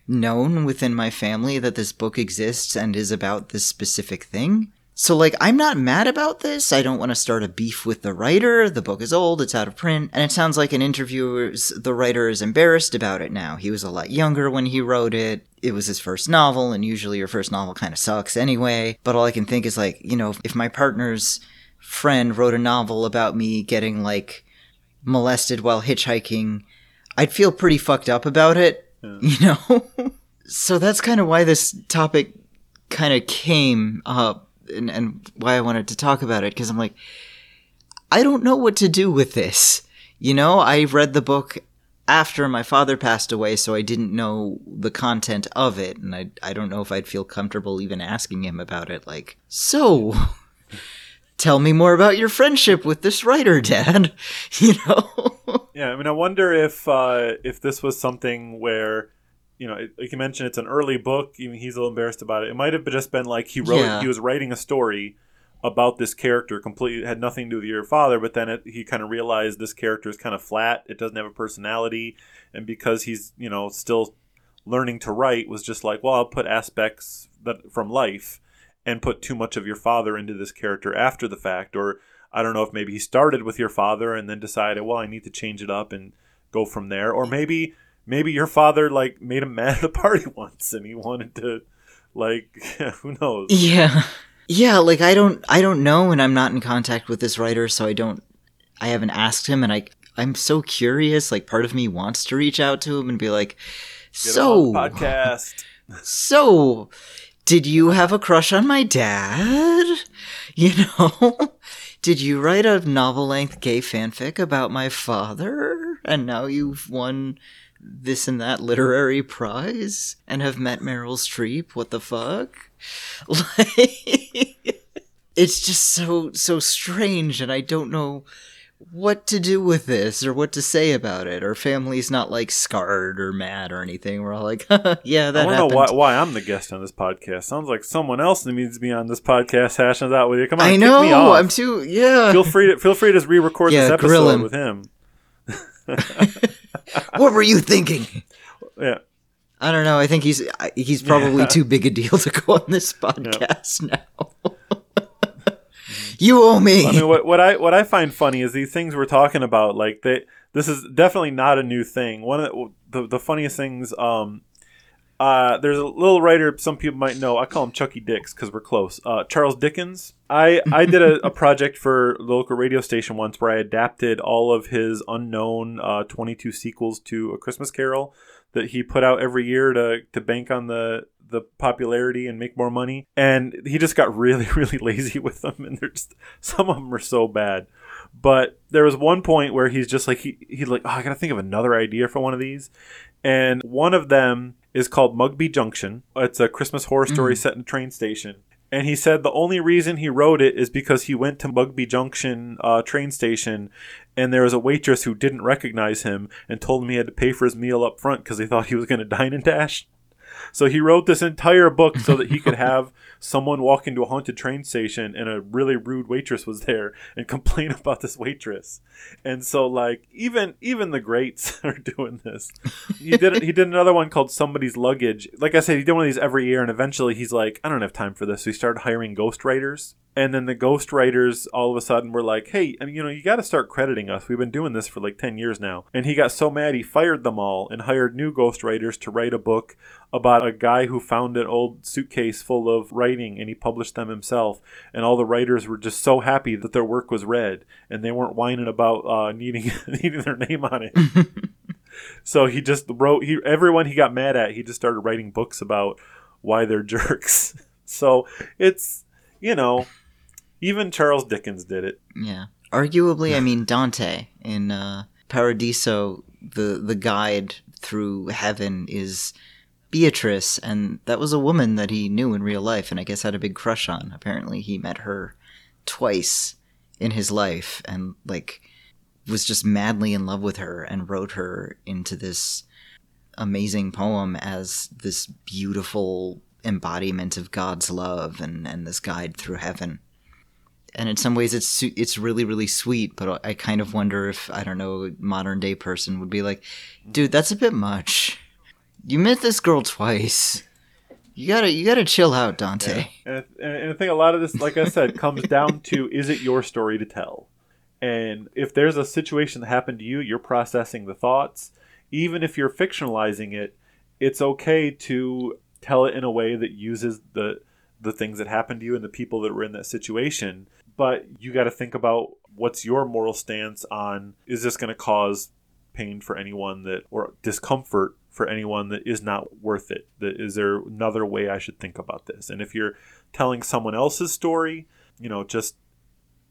known within my family that this book exists and is about this specific thing so, like, I'm not mad about this. I don't want to start a beef with the writer. The book is old, it's out of print, and it sounds like an interviewer, the writer is embarrassed about it now. He was a lot younger when he wrote it. It was his first novel, and usually your first novel kind of sucks anyway. But all I can think is, like, you know, if my partner's friend wrote a novel about me getting, like, molested while hitchhiking, I'd feel pretty fucked up about it, yeah. you know? so that's kind of why this topic kind of came up and, and why I wanted to talk about it because I'm like, I don't know what to do with this. You know, I read the book after my father passed away, so I didn't know the content of it, and I I don't know if I'd feel comfortable even asking him about it. Like, so, tell me more about your friendship with this writer, Dad. You know? yeah, I mean, I wonder if uh, if this was something where you know, like you mentioned, it's an early book. Even he's a little embarrassed about it. It might have just been like he wrote, yeah. he was writing a story about this character, completely had nothing to do with your father. But then it, he kind of realized this character is kind of flat. It doesn't have a personality, and because he's you know still learning to write, was just like, well, I'll put aspects that from life and put too much of your father into this character after the fact, or I don't know if maybe he started with your father and then decided, well, I need to change it up and go from there, or maybe maybe your father like made him mad at a party once and he wanted to like who knows Yeah. Yeah, like I don't I don't know and I'm not in contact with this writer so I don't I haven't asked him and I I'm so curious like part of me wants to reach out to him and be like so podcast so did you have a crush on my dad? You know? Did you write a novel length gay fanfic about my father? And now you've won this and that literary prize and have met Meryl Streep? What the fuck? Like, it's just so so strange and I don't know what to do with this or what to say about it. Our family's not like scarred or mad or anything. We're all like, yeah, that I don't happened. know why, why I'm the guest on this podcast. Sounds like someone else needs to be on this podcast hashing it out with you. Come on, I know. me off. I'm too. Yeah. feel free to feel free to re-record Yeah, this episode with him. what were you thinking? Yeah, I don't know. I think he's he's probably Yeah. too big a deal to go on this podcast now. you owe me. I mean, what, what I what I find funny is these things we're talking about. Like they, this is definitely not a new thing. One of the the, the funniest things. Um, uh, there's a little writer some people might know. I call him Chucky Dix because we're close. Uh, Charles Dickens. I I did a, a project for the local radio station once where I adapted all of his unknown uh, 22 sequels to A Christmas Carol that he put out every year to to bank on the the popularity and make more money. And he just got really really lazy with them, and they're just some of them are so bad. But there was one point where he's just like he he's like, oh, I gotta think of another idea for one of these, and one of them is called Mugby Junction. It's a Christmas horror story set in a train station. And he said the only reason he wrote it is because he went to Mugby Junction uh, train station, and there was a waitress who didn't recognize him and told him he had to pay for his meal up front because they thought he was going to dine and dash. So he wrote this entire book so that he could have someone walk into a haunted train station and a really rude waitress was there and complain about this waitress. And so like even even the greats are doing this. He did he did another one called Somebody's Luggage. Like I said, he did one of these every year and eventually he's like, I don't have time for this. So he started hiring ghostwriters. And then the ghostwriters all of a sudden were like, "Hey, you know, you got to start crediting us. We've been doing this for like 10 years now." And he got so mad he fired them all and hired new ghostwriters to write a book about a guy who found an old suitcase full of writing and he published them himself. And all the writers were just so happy that their work was read and they weren't whining about uh, needing needing their name on it. so he just wrote he everyone he got mad at, he just started writing books about why they're jerks. so it's you know, even Charles Dickens did it. Yeah. Arguably, I mean Dante in uh, Paradiso, the the guide through heaven is Beatrice, and that was a woman that he knew in real life, and I guess had a big crush on. Apparently, he met her twice in his life, and like was just madly in love with her, and wrote her into this amazing poem as this beautiful embodiment of God's love and and this guide through heaven and in some ways it's it's really really sweet but i kind of wonder if i don't know a modern day person would be like dude that's a bit much you met this girl twice you gotta you gotta chill out dante And, I- and I think a lot of this, like I said, comes down to is it your story to tell? And if there's a situation that happened to you, you're processing the thoughts. Even if you're fictionalizing it, it's okay to tell it in a way that uses the the things that happened to you and the people that were in that situation. But you got to think about what's your moral stance on is this going to cause pain for anyone that or discomfort for anyone that is not worth it that is there another way i should think about this? And if you're telling someone else's story you know just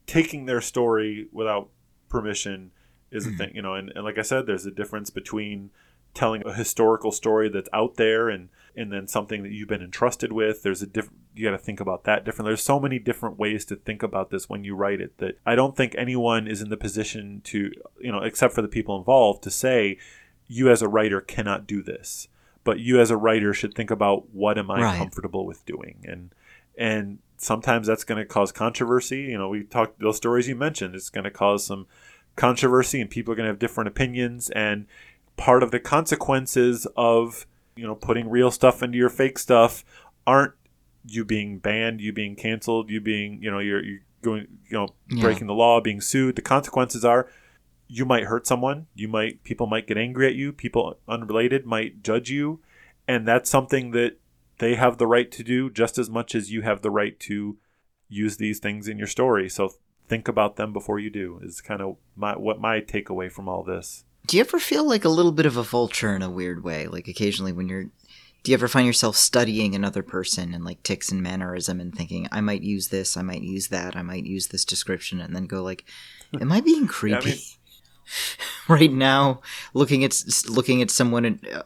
taking their story without permission is a mm-hmm. thing you know and, and like i said there's a difference between telling a historical story that's out there and and then something that you've been entrusted with. There's a different you got to think about that different. There's so many different ways to think about this when you write it that i don't think anyone is in the position to you know except for the people involved to say you as a writer cannot do this but you as a writer should think about what am i Right. comfortable with doing and and sometimes that's going to cause controversy you know we talked those stories you mentioned it's going to cause some controversy and people are going to have different opinions and part of the consequences of you know putting real stuff into your fake stuff aren't you being banned you being canceled you being you know you're, you're going, you know, Yeah. breaking the law, being sued. The consequences are you might hurt someone. You might people might get angry at you. People unrelated might judge you, and that's something that they have the right to do just as much as you have the right to use these things in your story. So think about them before you do. Is kind of my what my takeaway from all this. Do you ever feel like a little bit of a vulture in a weird way? Like occasionally when you're do you ever find yourself studying another person and like ticks and mannerism and thinking, I might use this, I might use that, I might use this description, and then go like, Am I being creepy? mean- right now, looking at looking at someone in, uh,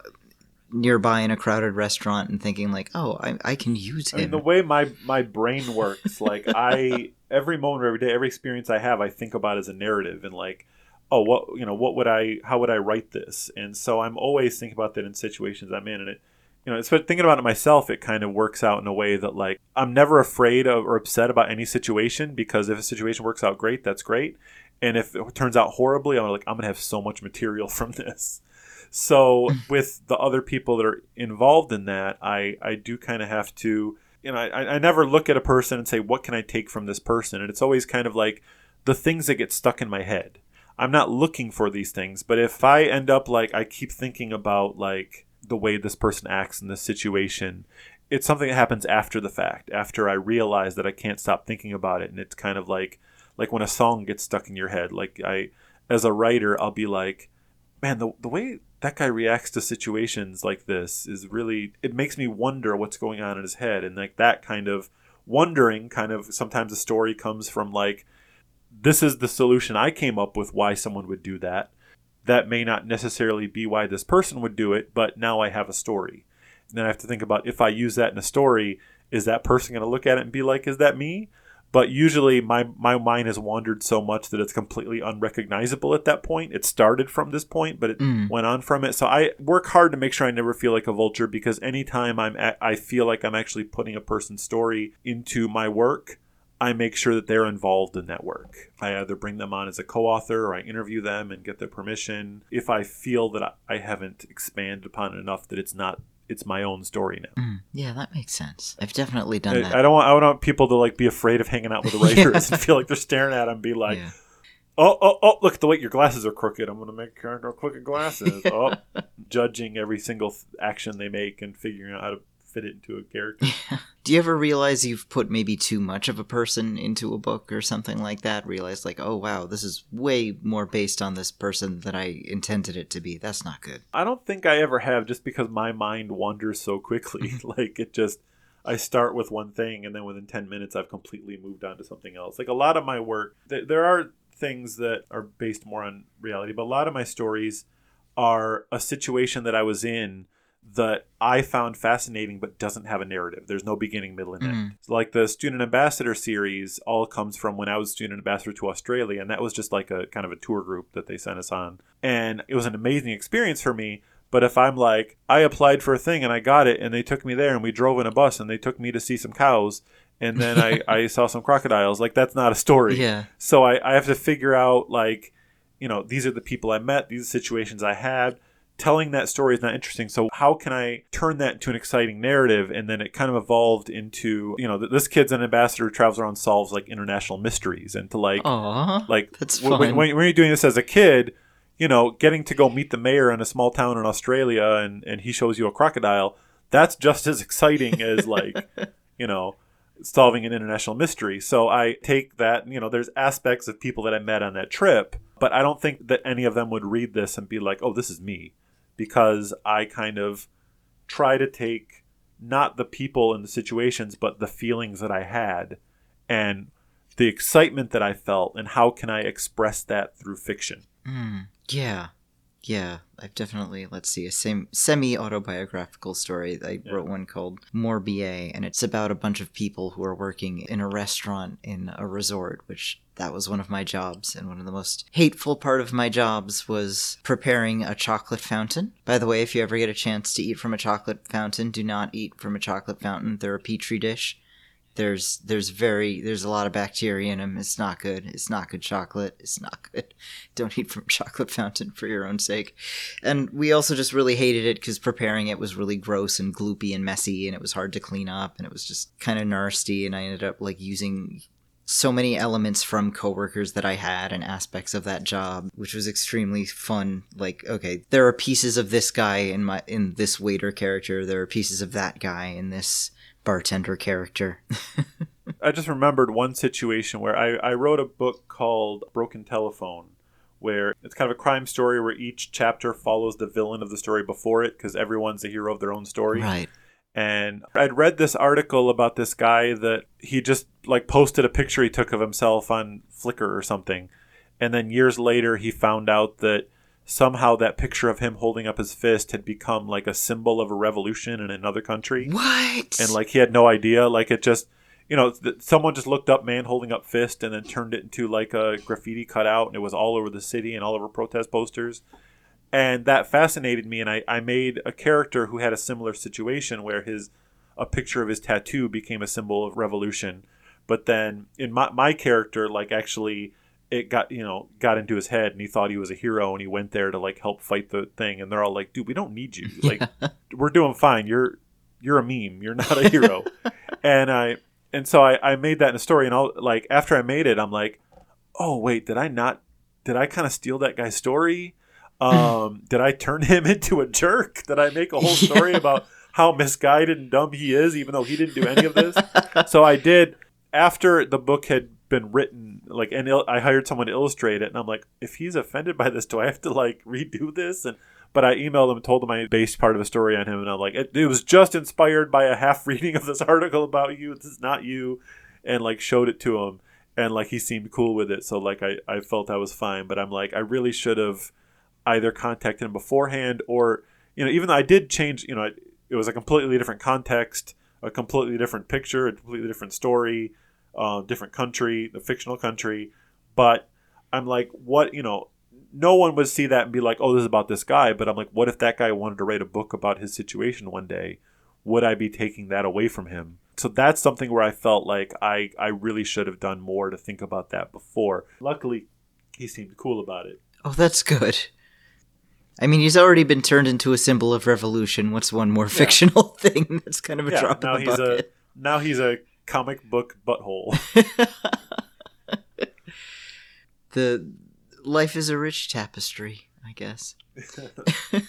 nearby in a crowded restaurant and thinking like, Oh, I, I can use I mean, the way my my brain works, like I every moment, every day, every experience I have, I think about as a narrative and like, oh, what you know, what would I, how would I write this? And so I'm always thinking about that in situations I'm in, and it, you know, it's thinking about it myself. It kind of works out in a way that like I'm never afraid of or upset about any situation because if a situation works out great, that's great, and if it turns out horribly, I'm like, I'm gonna have so much material from this. So with the other people that are involved in that, I I do kind of have to you know, I, I never look at a person and say, what can I take from this person? And it's always kind of like the things that get stuck in my head. I'm not looking for these things, but if I end up like, I keep thinking about like the way this person acts in this situation, it's something that happens after the fact, after I realize that I can't stop thinking about it. And it's kind of like, like when a song gets stuck in your head, like I, as a writer, I'll be like, man, the, the way that guy reacts to situations like this is really it makes me wonder what's going on in his head. And like that kind of wondering kind of sometimes a story comes from like this is the solution I came up with why someone would do that. That may not necessarily be why this person would do it but now I have a story. And then I have to think about if I use that in a story is that person going to look at it and be like is that me but usually my my mind has wandered so much that it's completely unrecognizable at that point. It started from this point but it Mm. went on from it. So i work hard to make sure i never feel like a vulture because anytime i'm at, i feel like i'm actually putting a person's story into my work i make sure that they're involved in that work. I either bring them on as a co-author or i interview them and get their permission. If i feel that i, I haven't expanded upon it enough that it's not it's my own story now Mm, yeah, that makes sense. I've definitely done that. I, I don't want I don't want people to like be afraid of hanging out with the writers and feel like they're staring at them and be like, yeah. oh, oh, oh, look at the way your glasses are crooked. I'm going to make a character crooked glasses. oh, judging every single th- action they make and figuring out how to fit it into a character. Do you ever realize you've put maybe too much of a person into a book or something like that? Realize like, oh wow, this is way more based on this person than I intended it to be. That's not good. I don't think I ever have just because my mind wanders so quickly. Mm-hmm. like it just, I start with one thing and then within 10 minutes I've completely moved on to something else. Like a lot of my work, th- there are things that are based more on reality, but a lot of my stories are a situation that I was in that I found fascinating but doesn't have a narrative. There's no beginning, middle, and end. Mm. So like the student ambassador series all comes from when I was student ambassador to Australia, and that was just like a kind of a tour group that they sent us on. And it was an amazing experience for me. But if I'm like, I applied for a thing and I got it, and they took me there, and we drove in a bus, and they took me to see some cows, and then I, I saw some crocodiles, like that's not a story. Yeah. So I, I have to figure out like, you know, these are the people I met, these situations I had. Telling that story is not interesting. So how can I turn that into an exciting narrative? And then it kind of evolved into, you know, this kid's an ambassador who travels around, solves like international mysteries, and to like, Aw. like that's when, when, when you're doing this as a kid, you know, getting to go meet the mayor in a small town in Australia and, and he shows you a crocodile, that's just as exciting as like, you know, solving an international mystery. So I take that, you know, there's aspects of people that I met on that trip, but I don't think that any of them would read this and be like, oh, this is me. Because I kind of try to take not the people and the situations, but the feelings that I had and the excitement that I felt and how can I express that through fiction. Mm, yeah. Yeah, I've definitely, let's see, a semi autobiographical story. I Yeah. wrote one called Morbier, and it's about a bunch of people who are working in a restaurant in a resort, which that was one of my jobs. And one of the most hateful part of my jobs was preparing a chocolate fountain. By the way, if you ever get a chance to eat from a chocolate fountain, do not eat from a chocolate fountain. They're a petri dish there's there's very there's a lot of bacteria in them. It's not good. It's not good chocolate. It's not good. Don't eat from chocolate fountain for your own sake. And we also just really hated it because preparing it was really gross and gloopy and messy, and it was hard to clean up, and it was just kind of nasty. And I ended up like using so many elements from coworkers that I had and aspects of that job, which was extremely fun. Like, okay, there are pieces of this guy in my in this waiter character, there are pieces of that guy in this bartender character. I just remembered one situation where I, I wrote a book called Broken Telephone, where it's kind of a crime story where each chapter follows the villain of the story before it because everyone's a hero of their own story. right. And I'd read this article about this guy that he just like posted a picture he took of himself on Flickr or something. And then years later, he found out that somehow that picture of him holding up his fist had become like a symbol of a revolution in another country. What? And like he had no idea. Like it just, you know, th- someone just looked up man holding up fist and then turned it into like a graffiti cutout and it was all over the city and all over protest posters and that fascinated me and I, I made a character who had a similar situation where his a picture of his tattoo became a symbol of revolution. But then in my, my character like actually it got you know got into his head and he thought he was a hero and he went there to like help fight the thing. And they're all like dude we don't need you. Like we're doing fine. You're you're a meme. You're not a hero. And i and so I, I made that in a story and i'll like after i made it i'm like oh wait did i not did i kind of steal that guy's story um, did I turn him into a jerk? Did I make a whole story about how misguided and dumb he is, even though he didn't do any of this? so I did after the book had been written, like, and il- I hired someone to illustrate it, and I'm like, if he's offended by this, do I have to like redo this? And but I emailed him, told him I based part of a story on him, and I'm like, it, it was just inspired by a half reading of this article about you. This is not you, and like showed it to him, and like he seemed cool with it. So like I I felt I was fine, but I'm like I really should have either contacted him beforehand or you know even though I did change you know it, it was a completely different context a completely different picture a completely different story uh, different country a fictional country. But I'm like what you know no one would see that and be like oh this is about this guy. But I'm like what if that guy wanted to write a book about his situation one day? Would I be taking that away from him? So that's something where I felt like I I really should have done more to think about that before. Luckily he seemed cool about it. Oh, that's good. I mean, he's already been turned into a symbol of revolution. What's one more fictional thing that's kind of a yeah, drop now in the he's bucket? a now he's a comic book butthole. the life is a rich tapestry, I guess.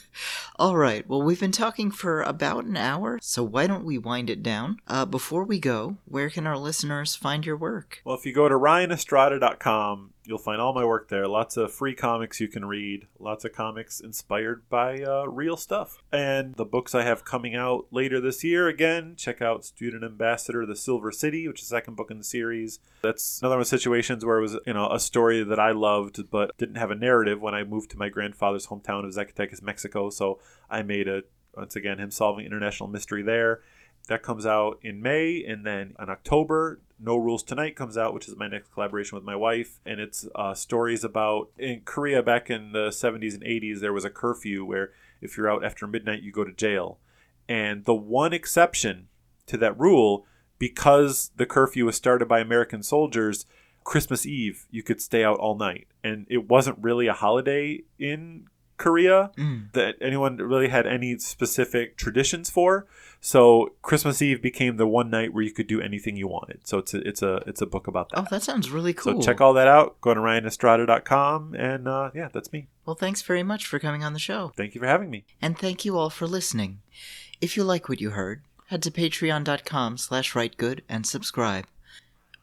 All right. Well, we've been talking for about an hour, so why don't we wind it down? Uh, before we go, where can our listeners find your work? well, if you go to ryanestrada.com, you'll find all my work there. Lots of free comics you can read. Lots of comics inspired by uh, real stuff. And the books I have coming out later this year, again, check out Student Ambassador: The Silver City, which is the second book in the series. That's another one of situations where it was, you know, a story that I loved but didn't have a narrative when I moved to my grandfather's hometown of Zacatecas, Mexico. So I made a once again him solving international mystery there. That comes out in May, and then in October, No Rules Tonight comes out, which is my next collaboration with my wife, and it's uh, stories about in Korea back in the 70s and 80s. There was a curfew where if you're out after midnight, you go to jail, and the one exception to that rule, because the curfew was started by American soldiers, Christmas Eve you could stay out all night, and it wasn't really a holiday in Korea Mm. that anyone really had any specific traditions for. So Christmas Eve became the one night where you could do anything you wanted. So it's a it's a it's a book about that. Oh, that sounds really cool. So check all that out. Go to ryanestrada.com and uh, yeah, that's me. well, thanks very much for coming on the show. Thank you for having me. And thank you all for listening. If you like what you heard, head to patreon.com slash ritegud and subscribe.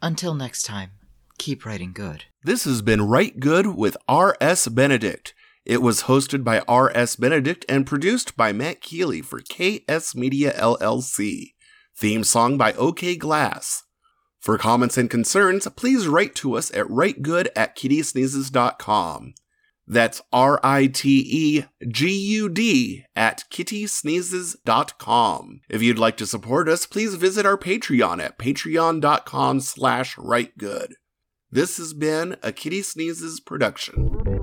Until next time, keep writing good. This has been Rite Gud with R.S. Benedict. It was hosted by R.S. Benedict and produced by Matt Keeley for KS Media LLC. Theme song by OK Glass. For comments and concerns, please write to us at ritegud at kittysneezes.com. That's R I T E G U D at kittysneezes.com. If you'd like to support us, please visit our Patreon at patreon.com slash ritegud. This has been a Kittysneezes production.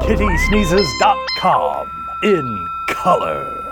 KittySneezes.com in color.